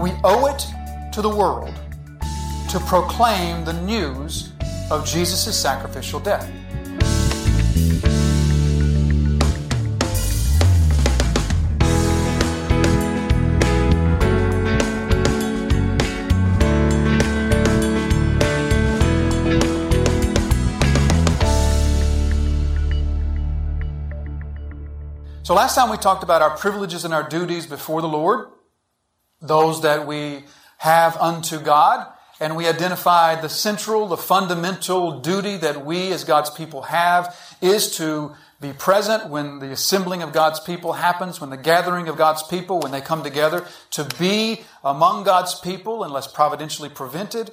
We owe it to the world to proclaim the news of Jesus' sacrificial death. So last time we talked about our privileges and our duties before the Lord, those that we have unto God, and we identify the central, the fundamental duty that we as God's people have is to be present when the assembling of God's people happens, when the gathering of God's people, when they come together, to be among God's people unless providentially prevented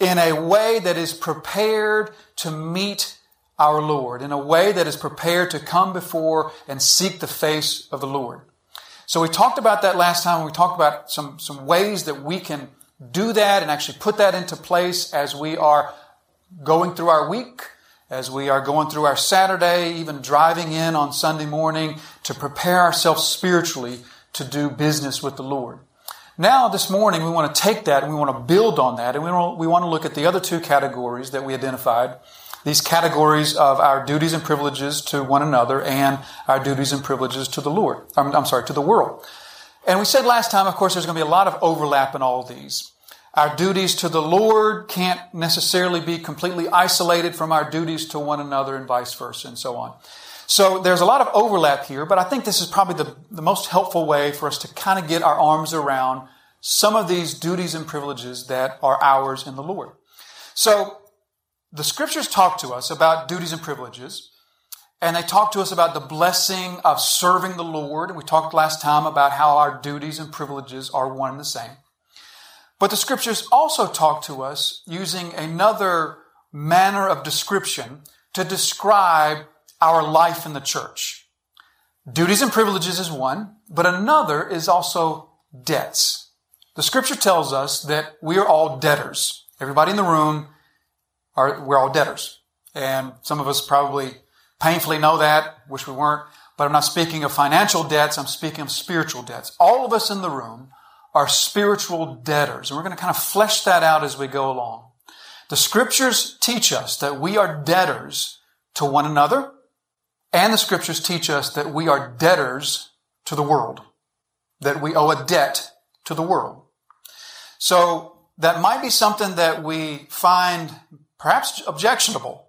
in a way that is prepared to meet our Lord in a way that is prepared to come before and seek the face of the Lord. So we talked about that last time. We talked about some, some ways that we can do that and actually put that into place as we are going through our week, as we are going through our Saturday, even driving in on Sunday morning to prepare ourselves spiritually to do business with the Lord. Now, this morning, we want to take that and we want to build on that, and we want, we want to look at the other two categories that we identified these categories of our duties and privileges to one another and our duties and privileges to the Lord. I'm, I'm sorry, to the world. And we said last time, of course, there's going to be a lot of overlap in all these. Our duties to the Lord can't necessarily be completely isolated from our duties to one another and vice versa and so on. So there's a lot of overlap here, but I think this is probably the, the most helpful way for us to kind of get our arms around some of these duties and privileges that are ours in the Lord. So the scriptures talk to us about duties and privileges, and they talk to us about the blessing of serving the Lord. We talked last time about how our duties and privileges are one and the same. But the scriptures also talk to us using another manner of description to describe our life in the church. Duties and privileges is one, but another is also debts. The scripture tells us that we are all debtors. Everybody in the room are, we're all debtors. And some of us probably painfully know that, wish we weren't. But I'm not speaking of financial debts, I'm speaking of spiritual debts. All of us in the room are spiritual debtors. And we're going to kind of flesh that out as we go along. The scriptures teach us that we are debtors to one another, and the scriptures teach us that we are debtors to the world, that we owe a debt to the world. So that might be something that we find perhaps objectionable.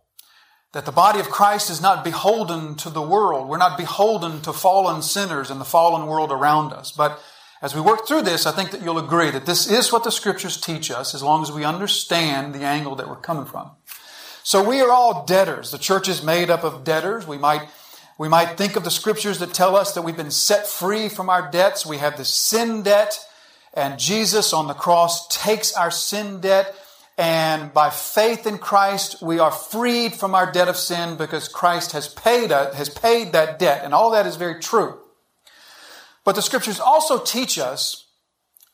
That the body of Christ is not beholden to the world. We're not beholden to fallen sinners and the fallen world around us. But as we work through this, I think that you'll agree that this is what the scriptures teach us as long as we understand the angle that we're coming from. So we are all debtors. The church is made up of debtors. We might, we might think of the scriptures that tell us that we've been set free from our debts. We have the sin debt and Jesus on the cross takes our sin debt and by faith in Christ, we are freed from our debt of sin because Christ has paid, uh, has paid that debt. And all that is very true. But the scriptures also teach us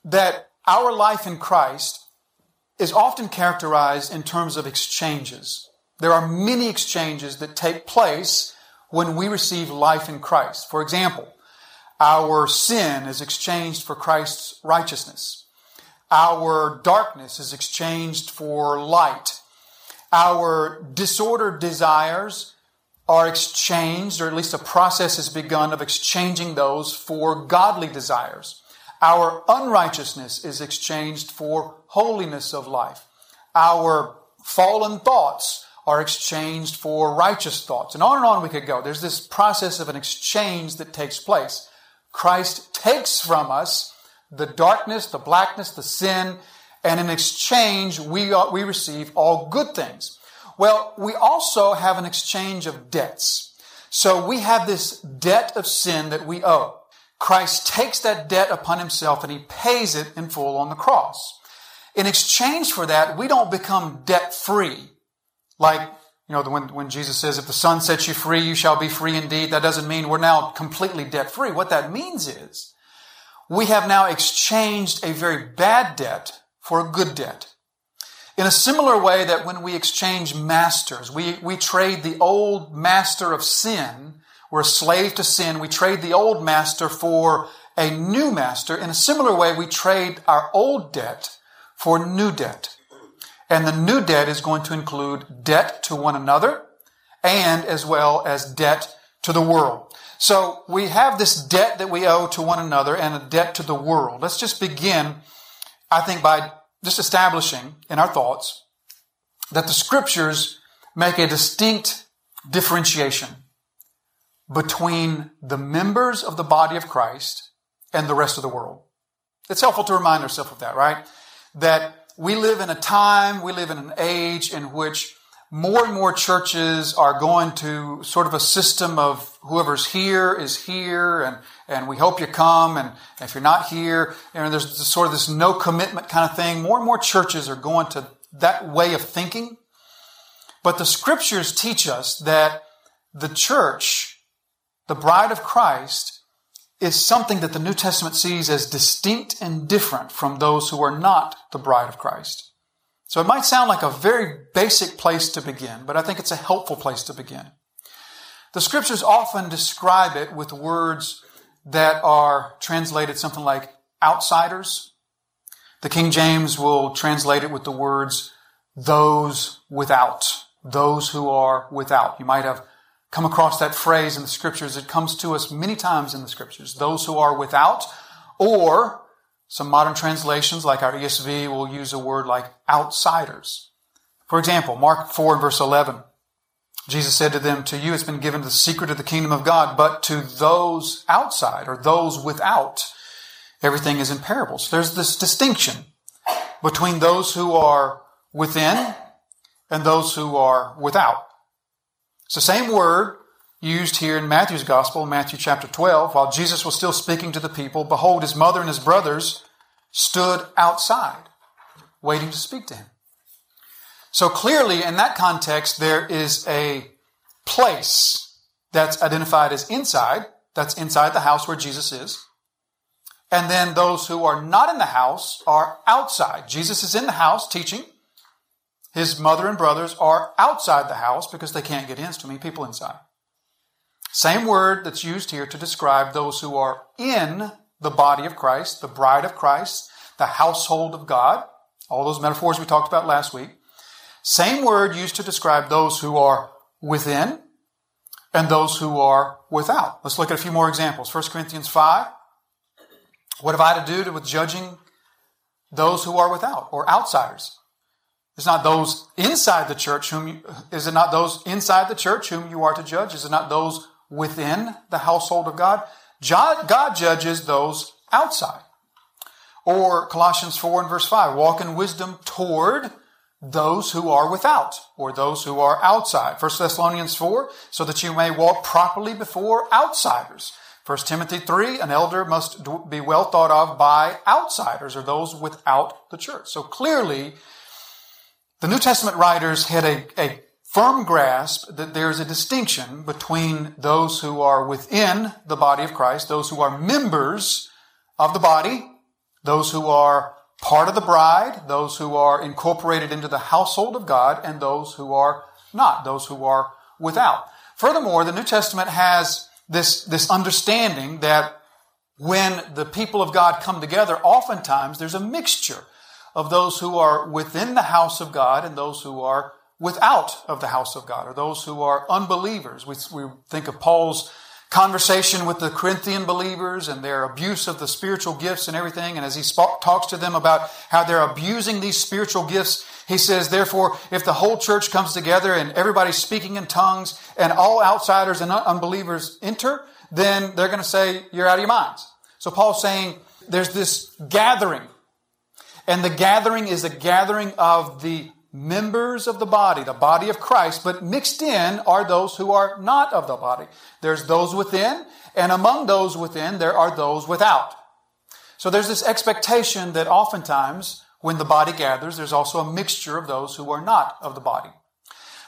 that our life in Christ is often characterized in terms of exchanges. There are many exchanges that take place when we receive life in Christ. For example, our sin is exchanged for Christ's righteousness. Our darkness is exchanged for light. Our disordered desires are exchanged, or at least a process has begun of exchanging those for godly desires. Our unrighteousness is exchanged for holiness of life. Our fallen thoughts are exchanged for righteous thoughts. And on and on we could go. There's this process of an exchange that takes place. Christ takes from us the darkness, the blackness, the sin, and in exchange, we, we receive all good things. Well, we also have an exchange of debts. So we have this debt of sin that we owe. Christ takes that debt upon himself and he pays it in full on the cross. In exchange for that, we don't become debt free. Like, you know, when, when Jesus says, if the Son sets you free, you shall be free indeed. That doesn't mean we're now completely debt free. What that means is we have now exchanged a very bad debt for a good debt. In a similar way that when we exchange masters, we, we trade the old master of sin, we're a slave to sin, we trade the old master for a new master. In a similar way, we trade our old debt for new debt. And the new debt is going to include debt to one another and as well as debt to the world. So we have this debt that we owe to one another and a debt to the world. Let's just begin, I think, by just establishing in our thoughts that the scriptures make a distinct differentiation between the members of the body of Christ and the rest of the world. It's helpful to remind ourselves of that, right? That we live in a time, we live in an age in which more and more churches are going to sort of a system of whoever's here is here and, and we hope you come and if you're not here, know, there's sort of this no commitment kind of thing. More and more churches are going to that way of thinking. But the scriptures teach us that the church, the bride of Christ, is something that the New Testament sees as distinct and different from those who are not the bride of Christ. So it might sound like a very basic place to begin, but I think it's a helpful place to begin. The scriptures often describe it with words that are translated something like outsiders. The King James will translate it with the words those without, those who are without. You might have come across that phrase in the scriptures. It comes to us many times in the scriptures. Those who are without, or some modern translations, like our ESV, will use a word like outsiders. For example, Mark 4 and verse 11. Jesus said to them, To you it's been given the secret of the kingdom of God, but to those outside or those without, everything is in parables. There's this distinction between those who are within and those who are without. It's the same word used here in Matthew's Gospel, Matthew chapter 12. While Jesus was still speaking to the people, behold, his mother and his brothers stood outside, waiting to speak to him. So clearly, in that context, there is a place that's identified as inside, that's inside the house where Jesus is. And then those who are not in the house are outside. Jesus is in the house teaching. His mother and brothers are outside the house because they can't get in. It's too many people inside. Same word that's used here to describe those who are in the body of Christ, the bride of Christ, the household of God. All those metaphors we talked about last week. Same word used to describe those who are within and those who are without. Let's look at a few more examples. 1 Corinthians 5. What have I to do with judging those who are without or outsiders? Is not those inside the church whom you, is it not those inside the church whom you are to judge? Is it not those within the household of God. God judges those outside. Or Colossians 4 and verse 5, walk in wisdom toward those who are without, or those who are outside. 1 Thessalonians 4, so that you may walk properly before outsiders. 1 Timothy 3, an elder must be well thought of by outsiders, or those without the church. So clearly, the New Testament writers had a, a firm grasp that there's a distinction between those who are within the body of Christ, those who are members of the body, those who are part of the bride, those who are incorporated into the household of God, and those who are not, those who are without. Furthermore, the New Testament has this, this understanding that when the people of God come together, oftentimes there's a mixture of those who are within the house of God and those who are without of the house of God, or those who are unbelievers. We, we think of Paul's conversation with the Corinthian believers and their abuse of the spiritual gifts and everything. And as he sp- talks to them about how they're abusing these spiritual gifts, he says, therefore, if the whole church comes together and everybody's speaking in tongues and all outsiders and unbelievers enter, then they're going to say, you're out of your minds. So Paul's saying there's this gathering. And the gathering is a gathering of the members of the body, the body of Christ, but mixed in are those who are not of the body. There's those within, and among those within, there are those without. So there's this expectation that oftentimes when the body gathers, there's also a mixture of those who are not of the body.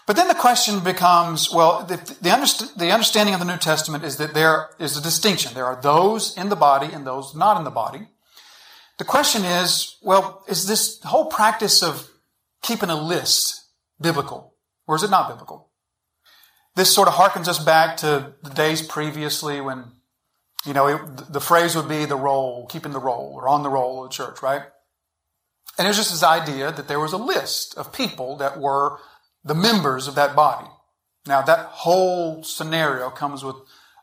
But then the question becomes, well, the, the, underst- the understanding of the New Testament is that there is a distinction. There are those in the body and those not in the body. The question is, well, is this whole practice of keeping a list biblical, or is it not biblical? This sort of harkens us back to the days previously when You know, it, the phrase would be the roll, keeping the roll, or on the roll of the church, right? And it was just this idea that there was a list of people that were the members of that body. Now, that whole scenario comes with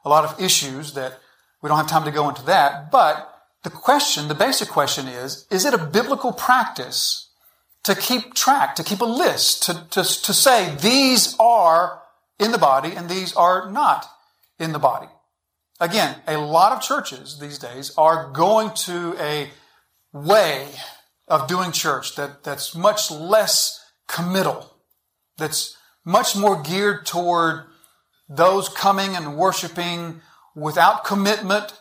a lot of issues that we don't have time to go into that, but the question, the basic question is, is it a biblical practice to keep track, to keep a list, to, to, to say these are in the body and these are not in the body? Again, a lot of churches these days are going to a way of doing church that, that's much less committal, that's much more geared toward those coming and worshiping without commitment.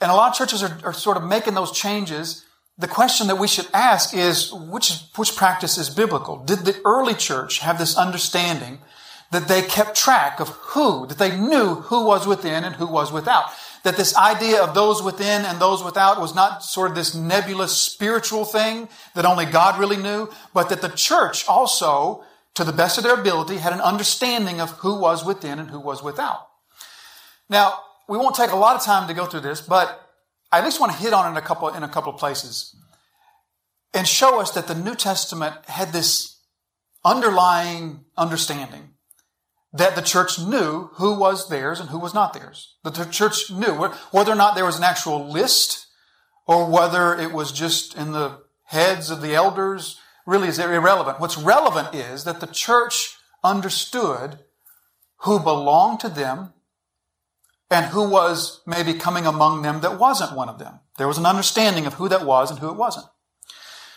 And a lot of churches are, are sort of making those changes. The question that we should ask is which, which practice is biblical? Did the early church have this understanding that they kept track of who, that they knew who was within and who was without? That this idea of those within and those without was not sort of this nebulous spiritual thing that only God really knew, but that the church also, to the best of their ability, had an understanding of who was within and who was without. Now, we won't take a lot of time to go through this, but I at least want to hit on it in a couple, in a couple of places and show us that the New Testament had this underlying understanding that the church knew who was theirs and who was not theirs. That the church knew whether or not there was an actual list or whether it was just in the heads of the elders really is irrelevant. What's relevant is that the church understood who belonged to them and who was maybe coming among them that wasn't one of them. There was an understanding of who that was and who it wasn't.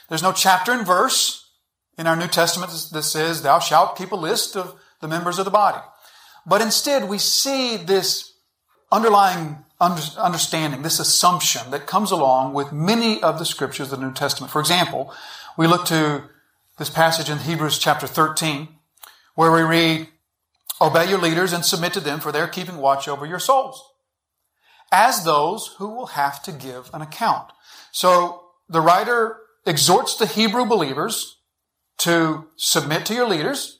There's no chapter and verse in our New Testament that says, thou shalt keep a list of the members of the body. But instead, we see this underlying understanding, this assumption that comes along with many of the scriptures of the New Testament. For example, we look to this passage in Hebrews chapter 13, where we read, Obey your leaders and submit to them, for they're keeping watch over your souls, as those who will have to give an account. So the writer exhorts the Hebrew believers to submit to your leaders.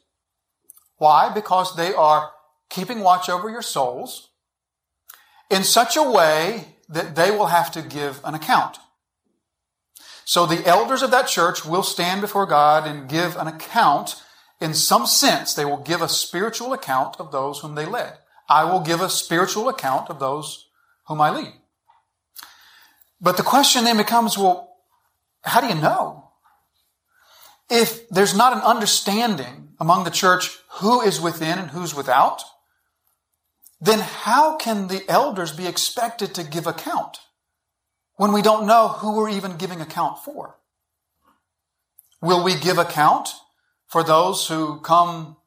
Why? Because they are keeping watch over your souls in such a way that they will have to give an account. So the elders of that church will stand before God and give an account in some sense, they will give a spiritual account of those whom they led. I will give a spiritual account of those whom I lead. But the question then becomes, well, how do you know? If there's not an understanding among the church who is within and who's without, then how can the elders be expected to give account when we don't know who we're even giving account for? Will we give account for those who come,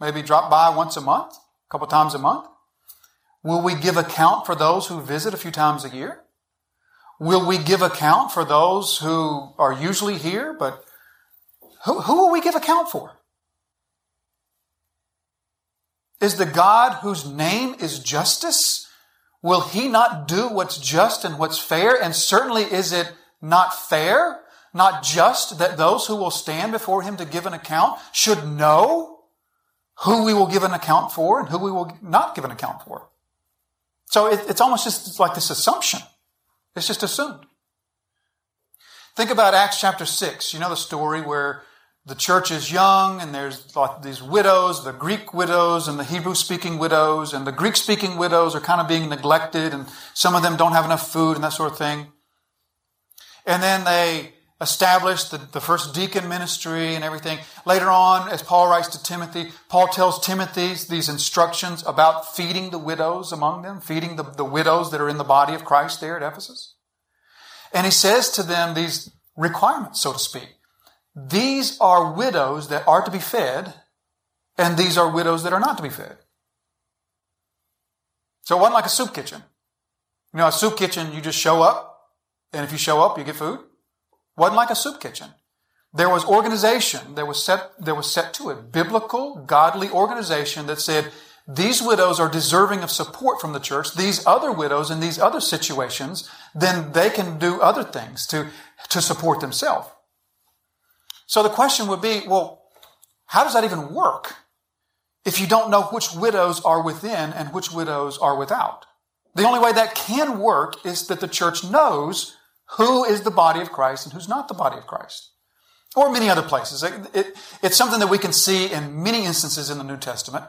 maybe drop by once a month, a couple times a month? Will we give account for those who visit a few times a year? Will we give account for those who are usually here, but who, who will we give account for? Is the God whose name is justice, will he not do what's just and what's fair? And certainly is it not fair not just that those who will stand before him to give an account should know who we will give an account for and who we will not give an account for. So it, it's almost just like this assumption. It's just assumed. Think about Acts chapter 6. You know the story where the church is young and there's like these widows, the Greek widows and the Hebrew speaking widows, and the Greek speaking widows are kind of being neglected and some of them don't have enough food and that sort of thing. And then they established the, the first deacon ministry and everything. Later on, as Paul writes to Timothy, Paul tells Timothy these instructions about feeding the widows among them, feeding the, the widows that are in the body of Christ there at Ephesus. And he says to them these requirements, so to speak. These are widows that are to be fed, and these are widows that are not to be fed. So it wasn't like a soup kitchen. You know, a soup kitchen, you just show up, and if you show up, you get food. Wasn't like a soup kitchen. There was organization. There was set, there was set to it. Biblical, godly organization that said, these widows are deserving of support from the church. These other widows in these other situations, then they can do other things to, to support themselves. So the question would be, well, how does that even work if you don't know which widows are within and which widows are without? The only way that can work is that the church knows who is the body of Christ and who's not the body of Christ. Or many other places. It, it, it's something that we can see in many instances in the New Testament.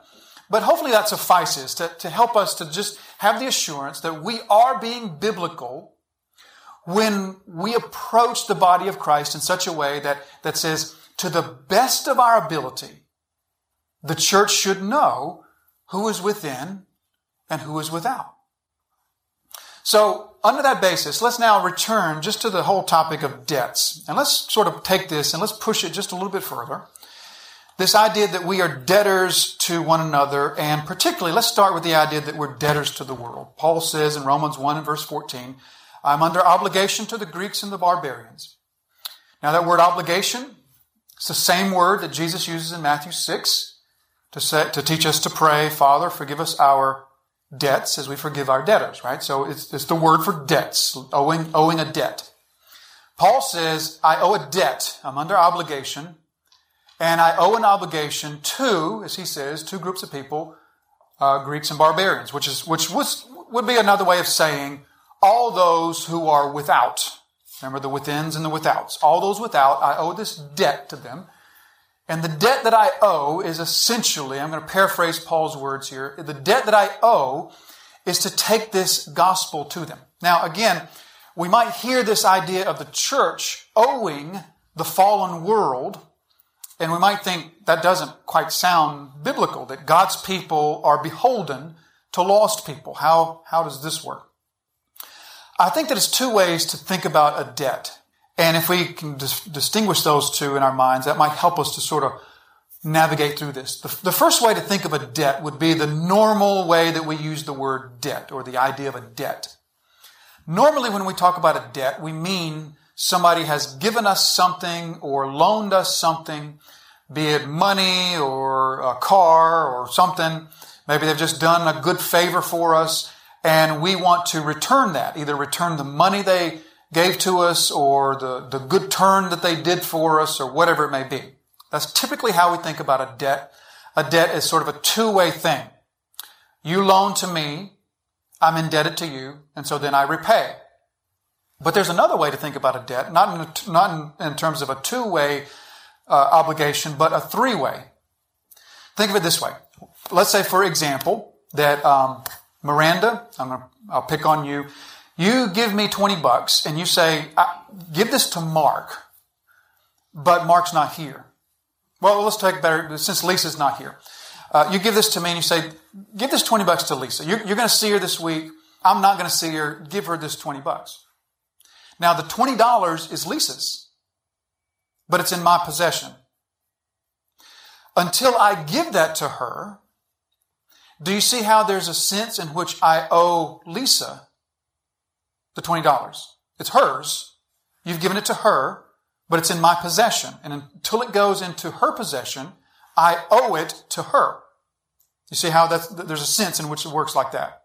But hopefully that suffices to, to help us to just have the assurance that we are being biblical when we approach the body of Christ in such a way that, that says, to the best of our ability, the church should know who is within and who is without. So, under that basis, let's now return just to the whole topic of debts. And let's sort of take this and let's push it just a little bit further. This idea that we are debtors to one another, and particularly, let's start with the idea that we're debtors to the world. Paul says in Romans 1 and verse 14, I'm under obligation to the Greeks and the barbarians. Now, that word obligation, it's the same word that Jesus uses in Matthew 6 to, say, to teach us to pray, Father, forgive us our debts as we forgive our debtors, right? So it's, it's the word for debts, owing, owing a debt. Paul says, I owe a debt. I'm under obligation. And I owe an obligation to, as he says, two groups of people, uh, Greeks and barbarians, which is, which was, would be another way of saying all those who are without. Remember the withins and the withouts. All those without, I owe this debt to them. And the debt that I owe is essentially, I'm going to paraphrase Paul's words here. The debt that I owe is to take this gospel to them. Now, again, we might hear this idea of the church owing the fallen world, and we might think that doesn't quite sound biblical, that God's people are beholden to lost people. How, how does this work? I think that it's two ways to think about a debt. And if we can dis- distinguish those two in our minds, that might help us to sort of navigate through this. The, the, first way to think of a debt would be the normal way that we use the word debt or the idea of a debt. Normally, when we talk about a debt, we mean somebody has given us something or loaned us something, be it money or a car or something. Maybe they've just done a good favor for us and we want to return that, either return the money they gave to us or the, the good turn that they did for us or whatever it may be. That's typically how we think about a debt. A debt is sort of a two-way thing. You loan to me, I'm indebted to you, and so then I repay. But there's another way to think about a debt, not in, not in, in terms of a two-way uh, obligation, but a three-way. Think of it this way. Let's say, for example, that um, Miranda, I'm gonna, I'll pick on you. You give me 20 bucks and you say, give this to Mark, but Mark's not here. Well, let's take better, since Lisa's not here. Uh, you give this to me and you say, give this 20 bucks to Lisa. You're, you're going to see her this week. I'm not going to see her. Give her this 20 bucks. Now, the $20 is Lisa's, but it's in my possession. Until I give that to her, do you see how there's a sense in which I owe Lisa the $20? It's hers. You've given it to her, but it's in my possession. And until it goes into her possession, I owe it to her. You see how there's a sense in which it works like that.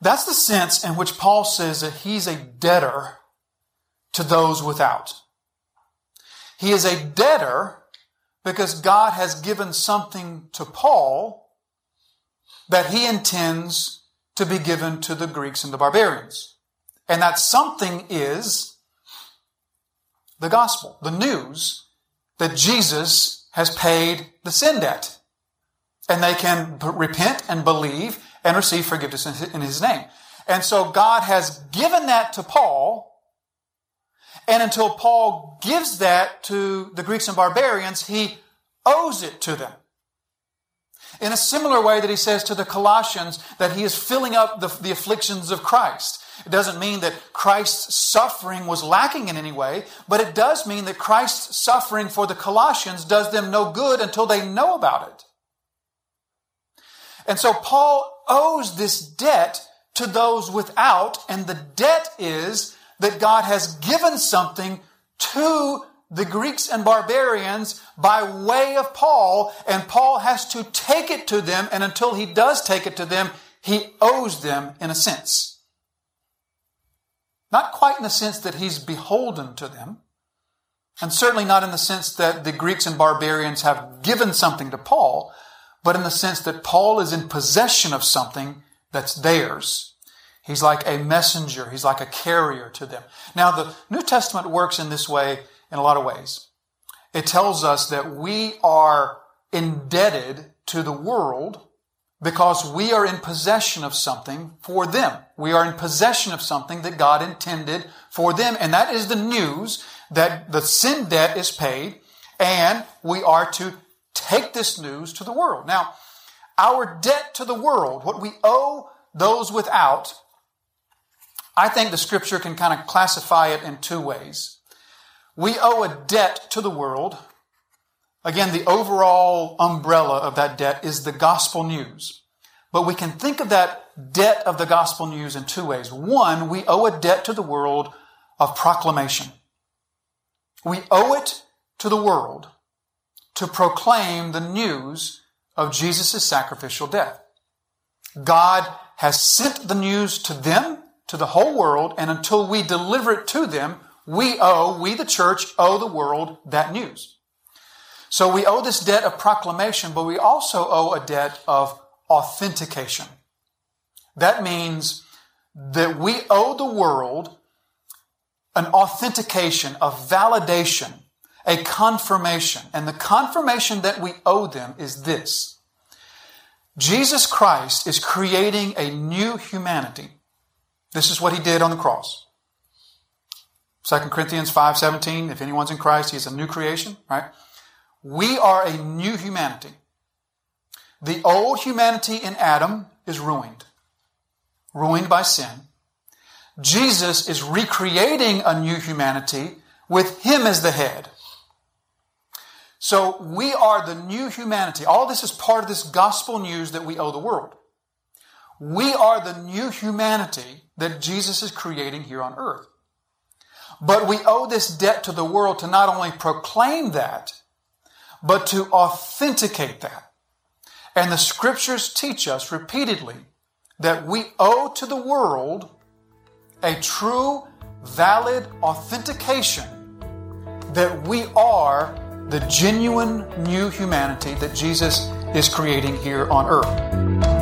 That's the sense in which Paul says that he's a debtor to those without. He is a debtor because God has given something to Paul that he intends to be given to the Greeks and the barbarians. And that something is the gospel, the news that Jesus has paid the sin debt. And they can repent and believe and receive forgiveness in his name. And so God has given that to Paul. And until Paul gives that to the Greeks and barbarians, he owes it to them. In a similar way that he says to the Colossians that he is filling up the, the afflictions of Christ. It doesn't mean that Christ's suffering was lacking in any way, but it does mean that Christ's suffering for the Colossians does them no good until they know about it. And so Paul owes this debt to those without, and the debt is that God has given something to the Greeks and barbarians by way of Paul, and Paul has to take it to them, and until he does take it to them, he owes them in a sense. Not quite in the sense that he's beholden to them, and certainly not in the sense that the Greeks and barbarians have given something to Paul, but in the sense that Paul is in possession of something that's theirs. He's like a messenger. He's like a carrier to them. Now, the New Testament works in this way in a lot of ways. It tells us that we are indebted to the world because we are in possession of something for them. We are in possession of something that God intended for them. And that is the news that the sin debt is paid and we are to take this news to the world. Now, our debt to the world, what we owe those without, I think the scripture can kind of classify it in two ways. We owe a debt to the world. Again, the overall umbrella of that debt is the gospel news. But we can think of that debt of the gospel news in two ways. One, we owe a debt to the world of proclamation. We owe it to the world to proclaim the news of Jesus' sacrificial death. God has sent the news to them, to the whole world, and until we deliver it to them, we owe, we the church owe the world that news. So we owe this debt of proclamation, but we also owe a debt of authentication. That means that we owe the world an authentication, a validation, a confirmation. And the confirmation that we owe them is this. Jesus Christ is creating a new humanity. This is what he did on the cross. 2 Corinthians 5:17, if anyone's in Christ, he's a new creation, right? We are a new humanity. The old humanity in Adam is ruined, ruined by sin. Jesus is recreating a new humanity with Him as the head. So we are the new humanity. All this is part of this gospel news that we owe the world. We are the new humanity that Jesus is creating here on earth. But we owe this debt to the world to not only proclaim that, but to authenticate that. And the scriptures teach us repeatedly that we owe to the world a true, valid authentication that we are the genuine new humanity that Jesus is creating here on earth.